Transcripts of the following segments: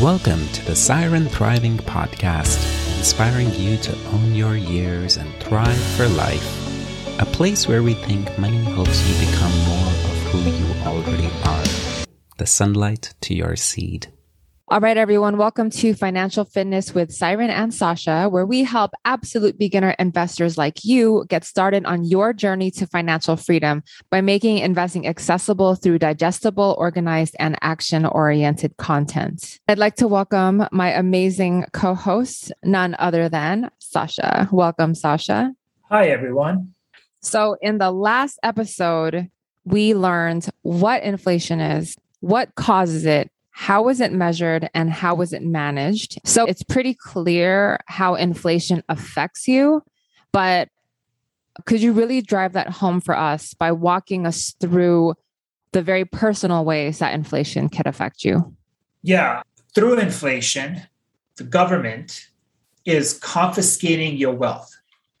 Welcome to the Siren Thriving Podcast, inspiring you to own your years and thrive for life. A place where we think money helps you become more of who you already are. The sunlight to your seed. All right, everyone, welcome to Financial Fitness with Siren and Sasha, where we help absolute beginner investors like you get started on your journey to financial freedom by making investing accessible through digestible, organized, and action oriented content. I'd like to welcome my amazing co host, none other than Sasha. Welcome, Sasha. Hi, everyone. So, in the last episode, we learned what inflation is, what causes it, how was it measured and how was it managed? So it's pretty clear how inflation affects you, but could you really drive that home for us by walking us through the very personal ways that inflation could affect you? Yeah, through inflation, the government is confiscating your wealth,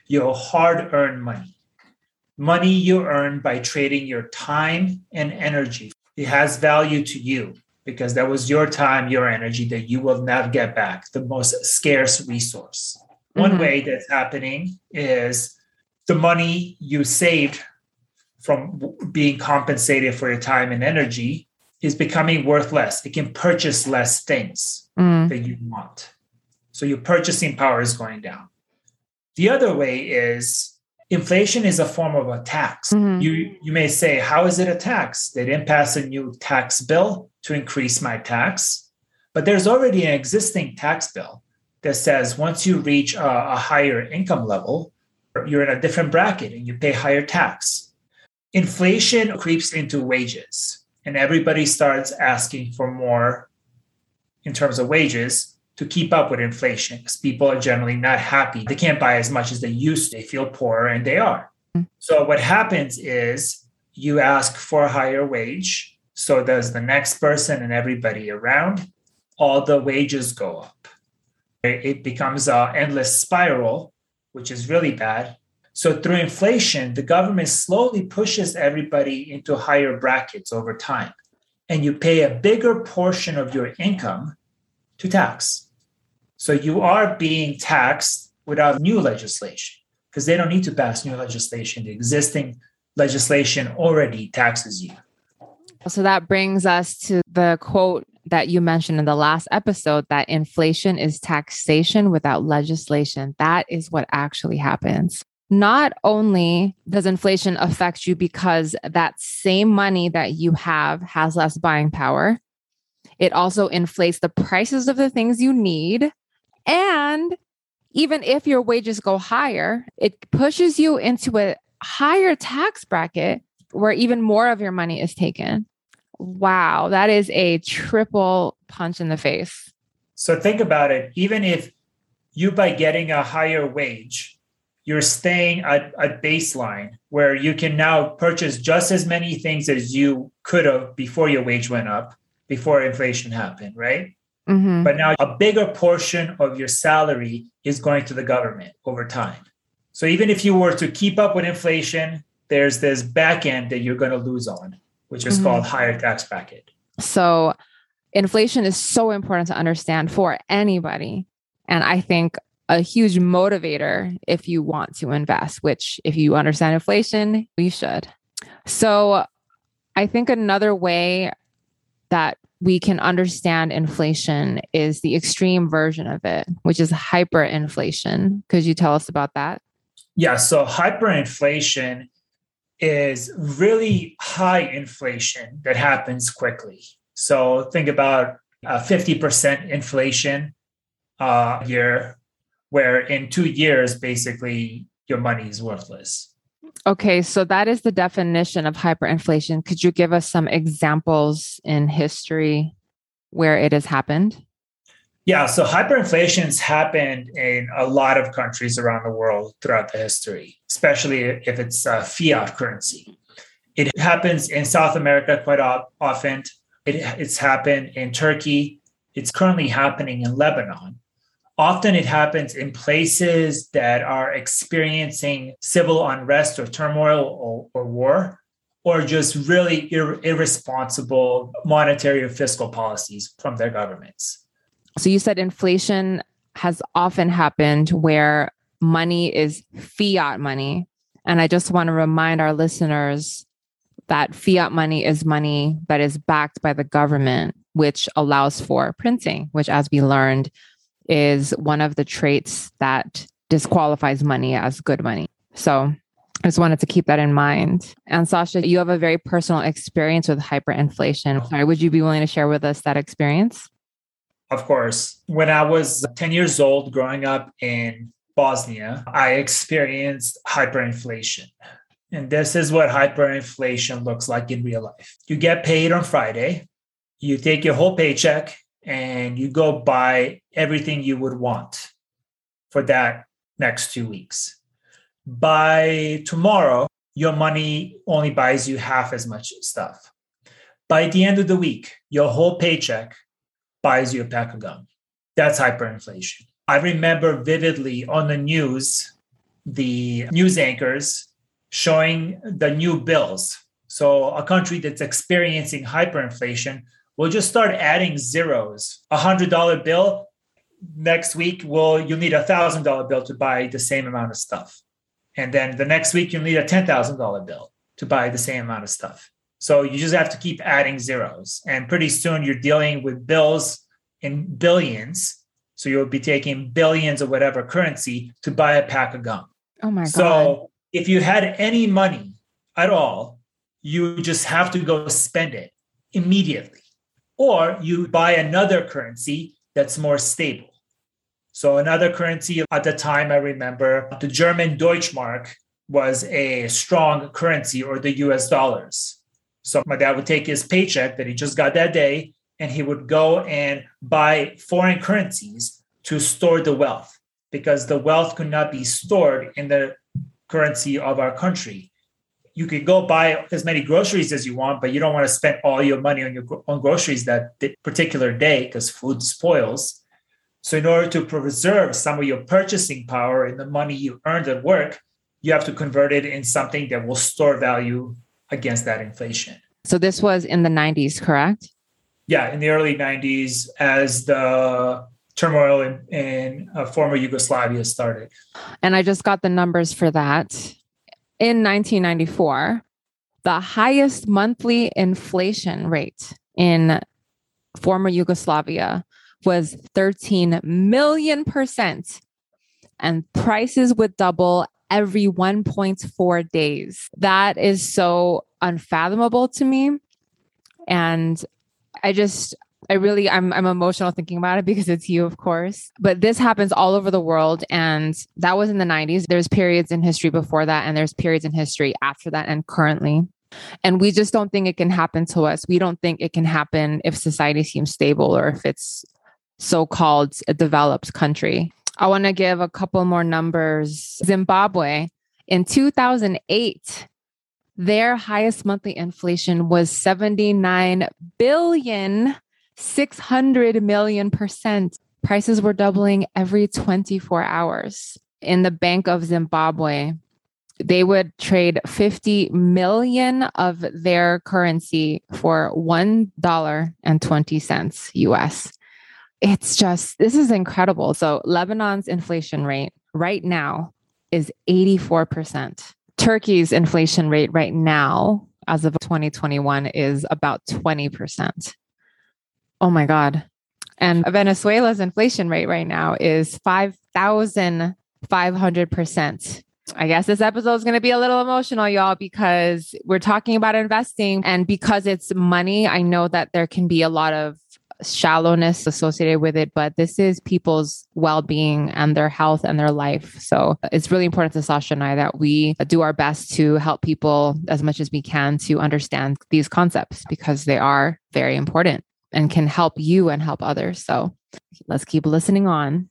your hard earned money, money you earn by trading your time and energy. It has value to you because that was your time, your energy that you will never get back, the most scarce resource. Mm-hmm. One way that's happening is the money you saved from being compensated for your time and energy is becoming worth less. It can purchase less things mm. that you want. So your purchasing power is going down. The other way is inflation is a form of a tax. Mm-hmm. You you may say, how is it a tax? They didn't pass a new tax bill to increase my tax, but there's already an existing tax bill that says once you reach a, a higher income level, you're in a different bracket and you pay higher tax. Inflation creeps into wages, and everybody starts asking for more in terms of wages to keep up with inflation because people are generally not happy. They can't buy as much as they used to. They feel poorer and they are. Mm. So what happens is you ask for a higher wage. So does the next person and everybody around. All the wages go up. It becomes an endless spiral, which is really bad. So through inflation, the government slowly pushes everybody into higher brackets over time. And you pay a bigger portion of your income to tax. So you are being taxed without new legislation because they don't need to pass new legislation. The existing legislation already taxes you. So that brings us to the quote that you mentioned in the last episode that inflation is taxation without legislation. That is what actually happens. Not only does inflation affect you because that same money that you have has less buying power, it also inflates the prices of the things you need. And even if your wages go higher, it pushes you into a higher tax bracket where even more of your money is taken. Wow, that is a triple punch in the face. So think about it. Even if you, by getting a higher wage, you're staying at a baseline where you can now purchase just as many things as you could have before your wage went up before inflation happened, right? Mm-hmm. But now a bigger portion of your salary is going to the government over time. So even if you were to keep up with inflation, there's this back end that you're going to lose on, which is mm-hmm. called higher tax bracket. So inflation is so important to understand for anybody. And I think a huge motivator if you want to invest, which if you understand inflation, you should. So I think another way that we can understand inflation is the extreme version of it, which is hyperinflation. Could you tell us about that? Yeah, so hyperinflation is really high inflation that happens quickly. So think about a 50% inflation uh, year, where in two years, basically, your money is worthless. Okay, so that is the definition of hyperinflation. Could you give us some examples in history where it has happened? Yeah, so hyperinflation's happened in a lot of countries around the world throughout the history, especially if it's a fiat currency. It happens in South America quite often. It, it's happened in Turkey. It's currently happening in Lebanon. Often it happens in places that are experiencing civil unrest or turmoil or, or war, or just really ir- irresponsible monetary or fiscal policies from their governments. So you said inflation has often happened where money is fiat money. And I just want to remind our listeners that fiat money is money that is backed by the government, which allows for printing, which, as we learned, is one of the traits that disqualifies money as good money. So I just wanted to keep that in mind. And Sasha, you have a very personal experience with hyperinflation. Sorry, would you be willing to share with us that experience? Of course. When I was 10 years old, growing up in Bosnia, I experienced hyperinflation. And this is what hyperinflation looks like in real life. You get paid on Friday, you take your whole paycheck, and you go buy everything you would want for that next two weeks. By tomorrow, your money only buys you half as much stuff. By the end of the week, your whole paycheck buys you a pack of gum. That's hyperinflation. I remember vividly on the news, the news anchors showing the new bills. So, a country that's experiencing hyperinflation will just start adding zeros. A hundred dollar bill next week will you'll need a thousand dollar bill to buy the same amount of stuff, and then the next week you'll need a ten thousand dollar bill to buy the same amount of stuff. So you just have to keep adding zeros, and pretty soon you're dealing with bills in billions so you'll be taking billions of whatever currency to buy a pack of gum. Oh my God. So if you had any money at all, you just have to go spend it immediately. Or you buy another currency that's more stable. So another currency at the time, I remember the German Deutschmark was a strong currency or the US dollars. So my dad would take his paycheck that he just got that day and he would go and buy foreign currencies to store the wealth because the wealth could not be stored in the currency of our country. You could go buy as many groceries as you want, but you don't want to spend all your money on your on groceries that particular day because food spoils. So, in order to preserve some of your purchasing power and the money you earned at work, you have to convert it in something that will store value against that inflation. So, this was in the 90s, correct? yeah, in the early 90s as the turmoil in, in uh, former Yugoslavia started. And I just got the numbers for that. In 1994, the highest monthly inflation rate in former Yugoslavia was 13 million percent, and prices would double every 1.4 days. That is so unfathomable to me. And I just I really I'm I'm emotional thinking about it because it's you, of course. But this happens all over the world. And that was in the 90s. There's periods in history before that, and there's periods in history after that and currently. And we just don't think it can happen to us. We don't think it can happen if society seems stable or if it's so-called a developed country. I want to give a couple more numbers. Zimbabwe in 2008 their highest monthly inflation was 79 billion, 600 million percent. Prices were doubling every 24 hours. In the Bank of Zimbabwe, they would trade 50 million of their currency for $1.20 US. It's just, this is incredible. So, Lebanon's inflation rate right now is 84%. Turkey's inflation rate right now, as of 2021, is about 20%. Oh my God. And Venezuela's inflation rate right now is 5,500%. I guess this episode is going to be a little emotional, y'all, because we're talking about investing. And because it's money, I know that there can be a lot of shallowness associated with it, but this is people's well being and their health and their life. So it's really important to Sasha and I that we do our best to help people as much as we can to understand these concepts because they are very important and can help you and help others. So let's keep listening on.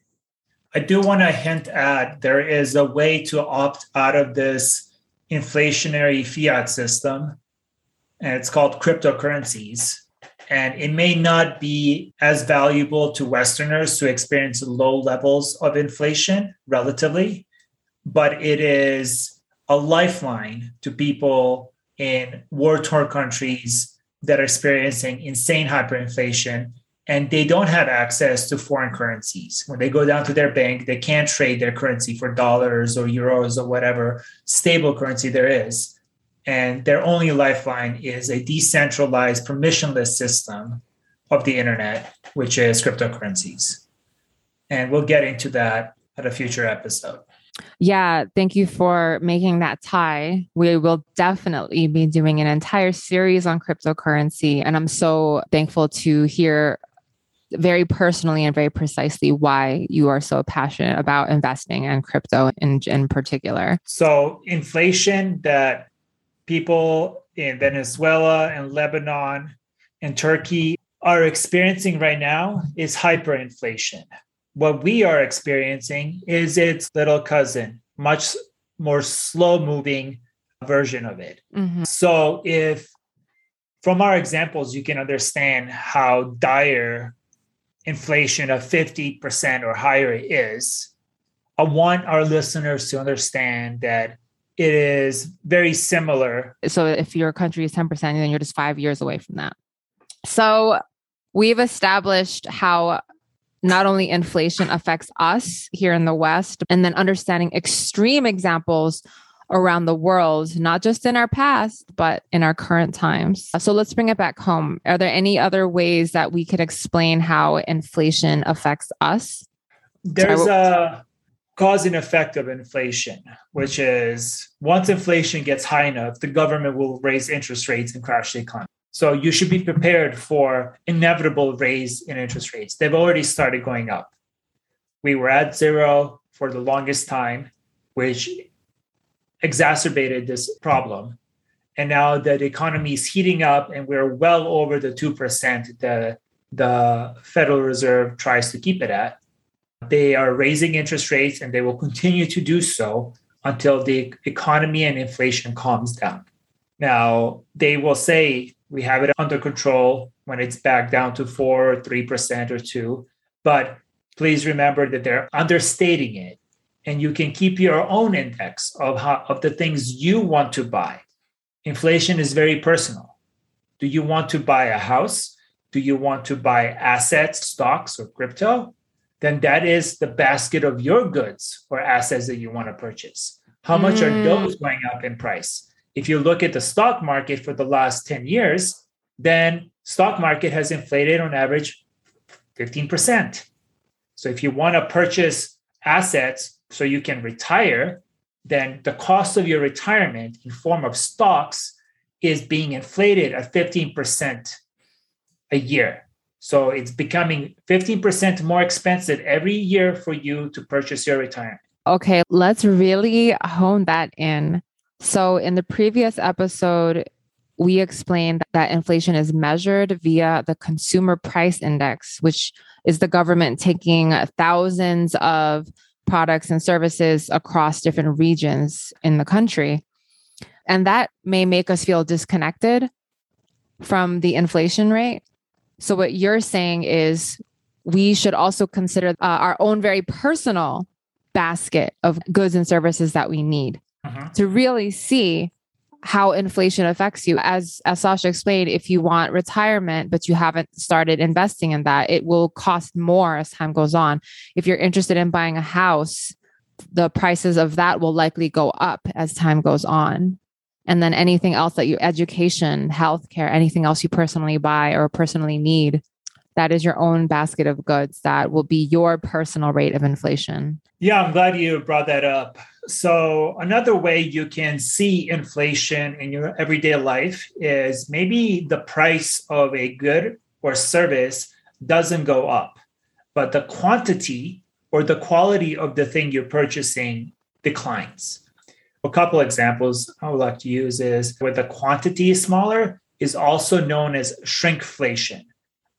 I do want to hint at there is a way to opt out of this inflationary fiat system, and it's called cryptocurrencies and it may not be as valuable to Westerners to experience low levels of inflation relatively, but it is a lifeline to people in war torn countries that are experiencing insane hyperinflation and they don't have access to foreign currencies. When they go down to their bank, they can't trade their currency for dollars or euros or whatever stable currency there is. And their only lifeline is a decentralized, permissionless system of the internet, which is cryptocurrencies. And we'll get into that at a future episode. Yeah, thank you for making that tie. We will definitely be doing an entire series on cryptocurrency. And I'm so thankful to hear very personally and very precisely why you are so passionate about investing in crypto in, in particular. So, inflation that people in Venezuela and Lebanon and Turkey are experiencing right now is hyperinflation. What we are experiencing is its little cousin, much more slow moving version of it. Mm-hmm. So, if from our examples, you can understand how dire inflation of 50% or higher is, I want our listeners to understand that it is very similar. So if your country is 10%, then you're just five years away from that. So we've established how not only inflation affects us here in the West, and then understanding extreme examples around the world, not just in our past, but in our current times. So let's bring it back home. Are there any other ways that we could explain how inflation affects us? There's a cause and effect of inflation, which is once inflation gets high enough, the government will raise interest rates and crash the economy. So you should be prepared for inevitable raise in interest rates. They've already started going up. We were at zero for the longest time, which exacerbated this problem. And now that the economy is heating up and we're well over the 2% that the Federal Reserve tries to keep it at, they are raising interest rates and they will continue to do so until the economy and inflation calms down. Now, they will say we have it under control when it's back down to 4 or 3% or 2, but please remember that they're understating it and you can keep your own index of how, of the things you want to buy. Inflation is very personal. Do you want to buy a house? Do you want to buy assets, stocks, or crypto? Then that is the basket of your goods or assets that you want to purchase. How much mm. are those going up in price? If you look at the stock market for the last 10 years, then stock market has inflated on average 15%. So if you want to purchase assets so you can retire, then the cost of your retirement in form of stocks is being inflated at 15% a year. So it's becoming 15% more expensive every year for you to purchase your retirement. Okay, let's really hone that in. So in the previous episode, we explained that inflation is measured via the consumer price index, which is the government taking thousands of products and services across different regions in the country. And that may make us feel disconnected from the inflation rate. So, what you're saying is we should also consider uh, our own very personal basket of goods and services that we need uh-huh. to really see how inflation affects you. As as Sasha explained, if you want retirement but you haven't started investing in that, it will cost more as time goes on. If you're interested in buying a house, the prices of that will likely go up as time goes on. And then anything else that you education, healthcare, anything else you personally buy or personally need, that is your own basket of goods that will be your personal rate of inflation. Yeah, I'm glad you brought that up. So, another way you can see inflation in your everyday life is maybe the price of a good or service doesn't go up, but the quantity or the quality of the thing you're purchasing declines. A couple examples I would like to use is where the quantity is smaller is also known as shrinkflation,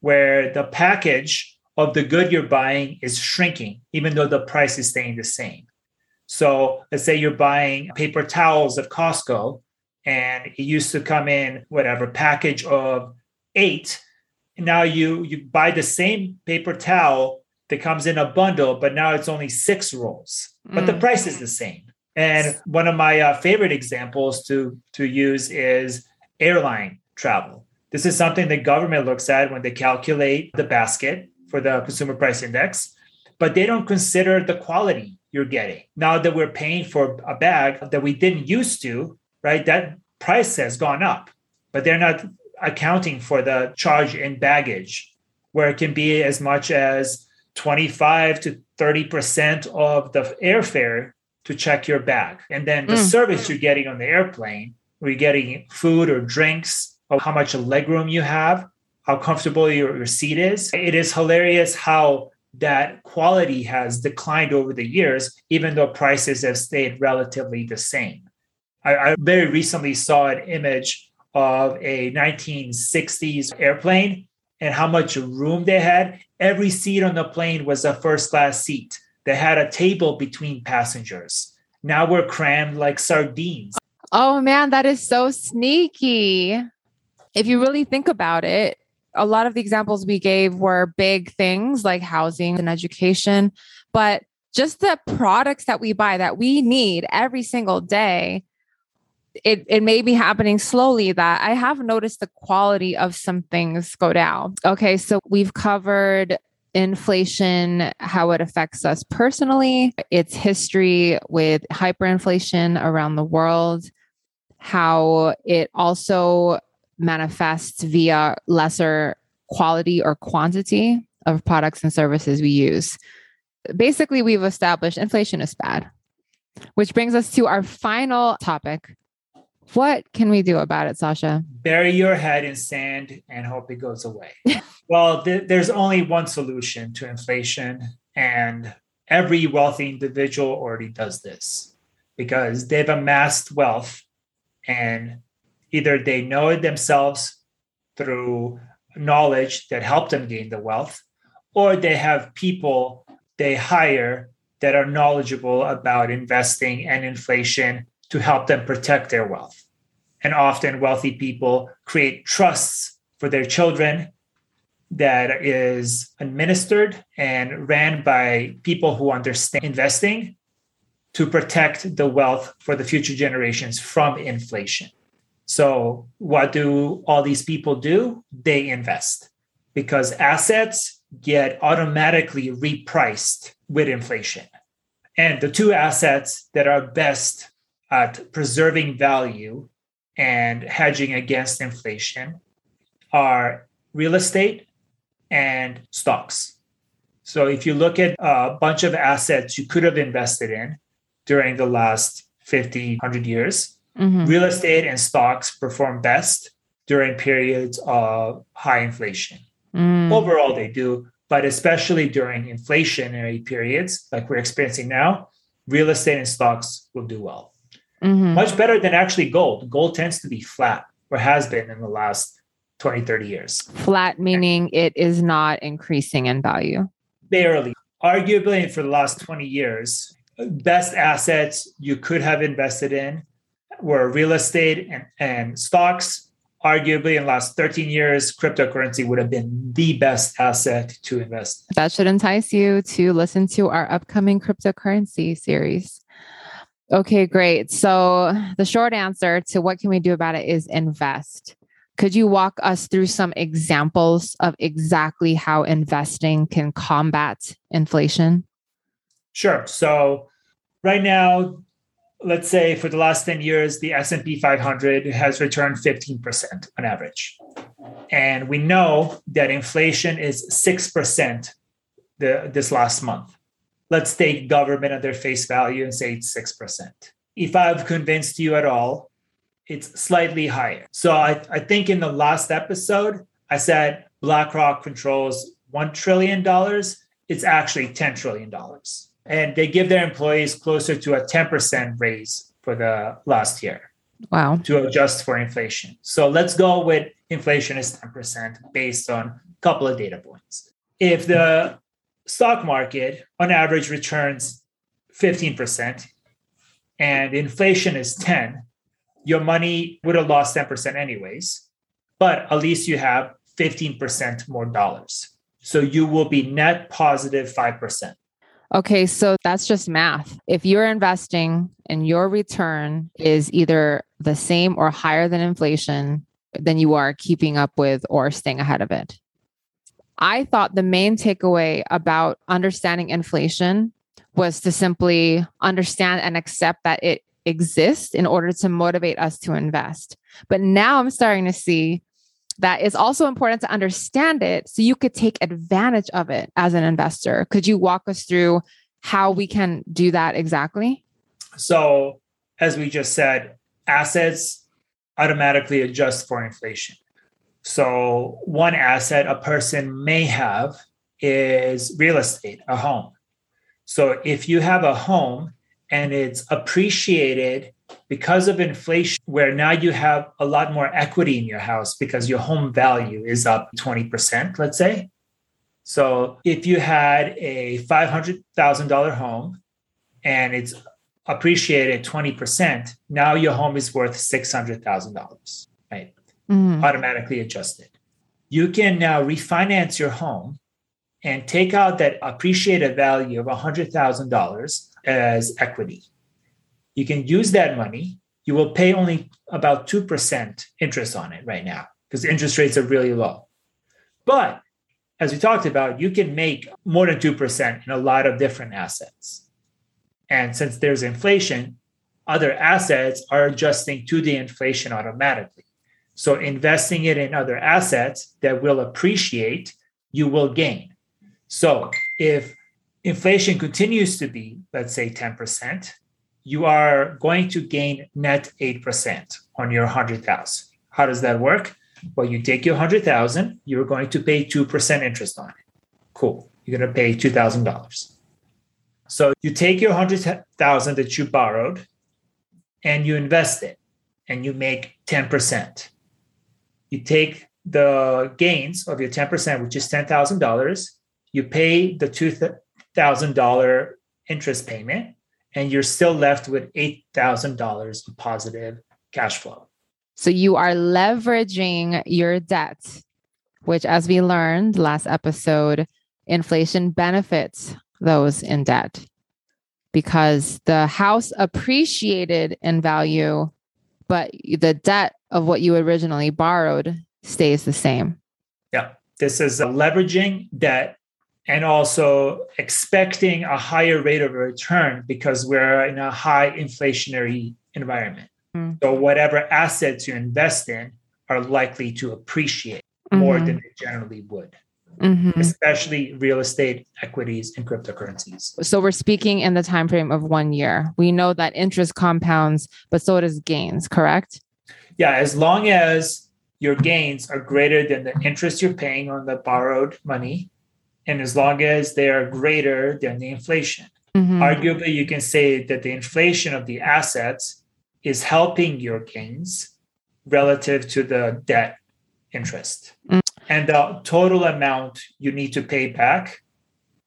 where the package of the good you're buying is shrinking, even though the price is staying the same. So let's say you're buying paper towels at Costco and it used to come in whatever package of eight. Now you you buy the same paper towel that comes in a bundle, but now it's only six rolls, but mm. the price is the same. And one of my uh, favorite examples to to use is airline travel. This is something the government looks at when they calculate the basket for the consumer price index, but they don't consider the quality you're getting. Now that we're paying for a bag that we didn't used to, right? That price has gone up, but they're not accounting for the charge in baggage, where it can be as much as 25 to 30% of the airfare to check your bag. And then the mm. service you're getting on the airplane, where you're getting food or drinks, or how much legroom you have, how comfortable your, your seat is. It is hilarious how that quality has declined over the years, even though prices have stayed relatively the same. I, I very recently saw an image of a 1960s airplane and how much room they had. Every seat on the plane was a first class seat. They had a table between passengers. Now we're crammed like sardines. Oh man, that is so sneaky. If you really think about it, a lot of the examples we gave were big things like housing and education, but just the products that we buy that we need every single day it, it may be happening slowly that I have noticed the quality of some things go down. Okay, so we've covered inflation, how it affects us personally, its history with hyperinflation around the world, how it also manifests via lesser quality or quantity of products and services we use. Basically, we've established inflation is bad, which brings us to our final topic what can we do about it, Sasha? Bury your head in sand and hope it goes away. well, th- there's only one solution to inflation, and every wealthy individual already does this because they've amassed wealth and either they know it themselves through knowledge that helped them gain the wealth, or they have people they hire that are knowledgeable about investing and inflation to help them protect their wealth. And often wealthy people create trusts for their children that is administered and ran by people who understand investing to protect the wealth for the future generations from inflation. So, what do all these people do? They invest because assets get automatically repriced with inflation. And the two assets that are best at preserving value and hedging against inflation are real estate and stocks. So if you look at a bunch of assets you could have invested in during the last 50, 100 years, mm-hmm. real estate and stocks perform best during periods of high inflation. Mm. Overall, they do, but especially during inflationary periods like we're experiencing now, real estate and stocks will do well mm-hmm. much better than actually gold. Gold tends to be flat or has been in the last 20, 30 years. Flat meaning it is not increasing in value. Barely. Arguably, for the last 20 years, best assets you could have invested in were real estate and, and stocks. Arguably, in the last 13 years, cryptocurrency would have been the best asset to invest. That should entice you to listen to our upcoming cryptocurrency series. Okay, great. So the short answer to what can we do about it is invest. Could you walk us through some examples of exactly how investing can combat inflation? Sure. So right now, let's say for the last 10 years the S&P 500 has returned 15% on average. And we know that inflation is 6% the, this last month let's take government at their face value and say it's 6%. If I've convinced you at all, it's slightly higher. So I, I think in the last episode, I said BlackRock controls $1 trillion. It's actually $10 trillion. And they give their employees closer to a 10% raise for the last year. Wow. To adjust for inflation. So let's go with inflation is 10% based on a couple of data points. If the stock market on average returns 15% and inflation is 10 your money would have lost 10% anyways but at least you have 15% more dollars. So you will be net positive 5% okay so that's just math. If you're investing and your return is either the same or higher than inflation then you are keeping up with or staying ahead of it. I thought the main takeaway about understanding inflation was to simply understand and accept that it exists in order to motivate us to invest. But now I'm starting to see that it's also important to understand it so you could take advantage of it as an investor. Could you walk us through how we can do that exactly? So, as we just said, assets automatically adjust for inflation. So, one asset a person may have is real estate, a home. So, if you have a home and it's appreciated because of inflation, where now you have a lot more equity in your house because your home value is up 20%, let's say. So, if you had a $500,000 home and it's appreciated 20%, now your home is worth $600,000, right? Mm-hmm. Automatically adjusted. You can now refinance your home and take out that appreciated value of $100,000 as equity. You can use that money. You will pay only about 2% interest on it right now because interest rates are really low. But as we talked about, you can make more than 2% in a lot of different assets. And since there's inflation, other assets are adjusting to the inflation automatically. So investing it in other assets that will appreciate, you will gain. So if inflation continues to be, let's say 10%, you are going to gain net 8% on your 100,000. How does that work? Well, you take your 100,000, you're going to pay 2% interest on it. Cool. You're going to pay $2,000. So you take your hundred thousand that you borrowed and you invest it and you make 10%. You take the gains of your 10%, which is $10,000, you pay the $2,000 interest payment, and you're still left with $8,000 of positive cash flow. So you are leveraging your debt, which, as we learned last episode, inflation benefits those in debt because the house appreciated in value, but the debt of what you originally borrowed stays the same. Yeah. This is leveraging debt and also expecting a higher rate of return because we're in a high inflationary environment. Mm. So, whatever assets you invest in are likely to appreciate mm-hmm. more than they generally would mm-hmm. especially real estate, equities, and cryptocurrencies. So we're speaking in the time frame of one year. We know that interest compounds, but so does gains, correct? Yeah, as long as your gains are greater than the interest you're paying on the borrowed money, and as long as they are greater than the inflation. Mm-hmm. Arguably, you can say that the inflation of the assets is helping your gains relative to the debt interest. Mm-hmm and the total amount you need to pay back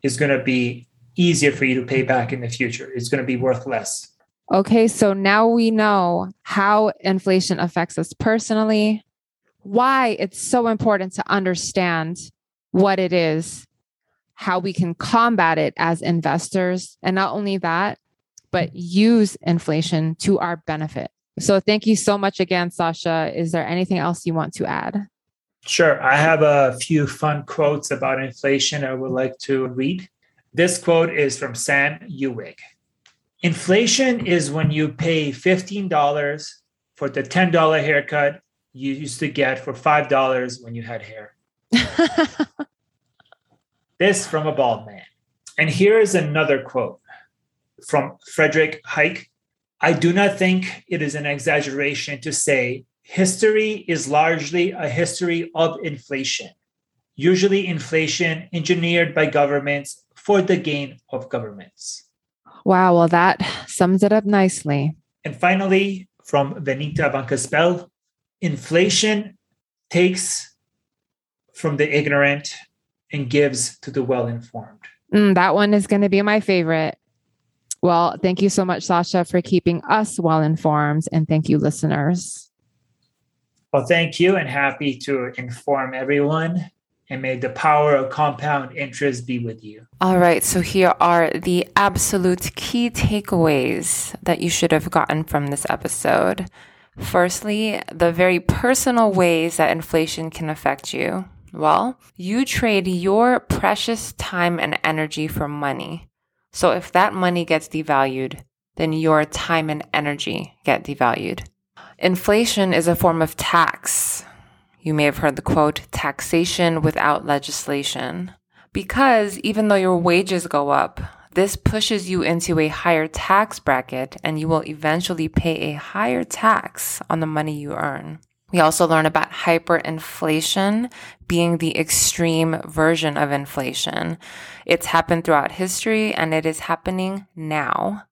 is going to be easier for you to pay back in the future. It's going to be worth less. Okay, so now we know how inflation affects us personally, why it's so important to understand what it is, how we can combat it as investors, and not only that, but use inflation to our benefit. So, thank you so much again, Sasha. Is there anything else you want to add? Sure. I have a few fun quotes about inflation I would like to read. This quote is from Sam Ewing. Inflation is when you pay $15 for the $10 haircut you used to get for $5 when you had hair. this from a bald man. And here is another quote from Frederick Hayek. I do not think it is an exaggeration to say history is largely a history of inflation, usually inflation engineered by governments for the gain of governments. Wow, well, that sums it up nicely. And finally, from Venita van Caspel, inflation takes from the ignorant and gives to the well informed. Mm, that one is going to be my favorite. Well, thank you so much, Sasha, for keeping us well informed. And thank you, listeners. Well, thank you and happy to inform everyone. And may the power of compound interest be with you. All right. So, here are the absolute key takeaways that you should have gotten from this episode. Firstly, the very personal ways that inflation can affect you. Well, you trade your precious time and energy for money. So if that money gets devalued, then your time and energy get devalued. Inflation is a form of tax. You may have heard the quote, taxation without legislation. Because even though your wages go up, this pushes you into a higher tax bracket and you will eventually pay a higher tax on the money you earn. We also learn about hyperinflation being the extreme version of inflation. It's happened throughout history and it is happening now.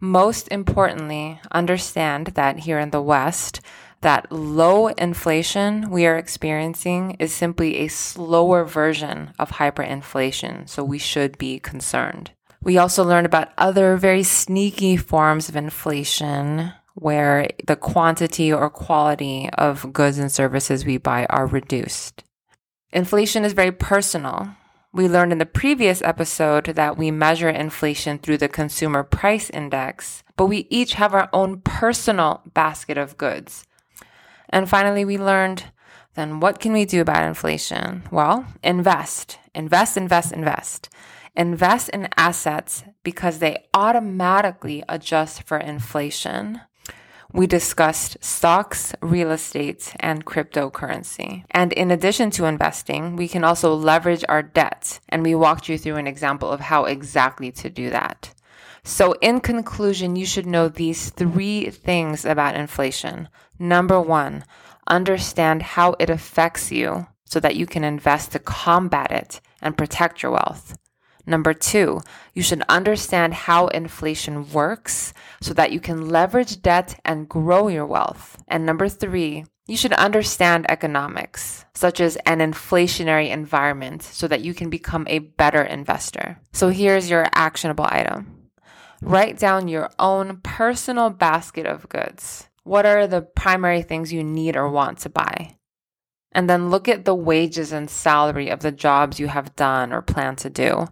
Most importantly, understand that here in the West, that low inflation we are experiencing is simply a slower version of hyperinflation, so we should be concerned. We also learned about other very sneaky forms of inflation where the quantity or quality of goods and services we buy are reduced. Inflation is very personal. We learned in the previous episode that we measure inflation through the consumer price index, but we each have our own personal basket of goods. And finally, we learned then what can we do about inflation? Well, invest, invest, invest, invest. Invest in assets because they automatically adjust for inflation. We discussed stocks, real estate, and cryptocurrency. And in addition to investing, we can also leverage our debt. And we walked you through an example of how exactly to do that. So, in conclusion, you should know these three things about inflation. Number one, understand how it affects you so that you can invest to combat it and protect your wealth. Number two, you should understand how inflation works so that you can leverage debt and grow your wealth. And number three, you should understand economics, such as an inflationary environment, so that you can become a better investor. So here's your actionable item. Write down your own personal basket of goods. What are the primary things you need or want to buy? And then look at the wages and salary of the jobs you have done or plan to do.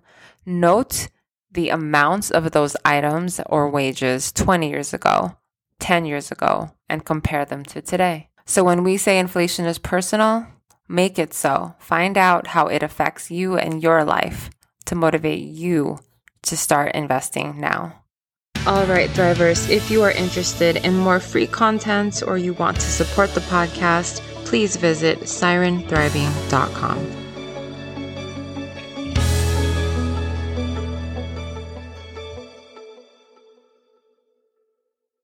Note the amounts of those items or wages 20 years ago, 10 years ago, and compare them to today. So when we say inflation is personal, make it so. Find out how it affects you and your life to motivate you to start investing now. All right, Thrivers, if you are interested in more free content or you want to support the podcast, please visit sirenthriving.com.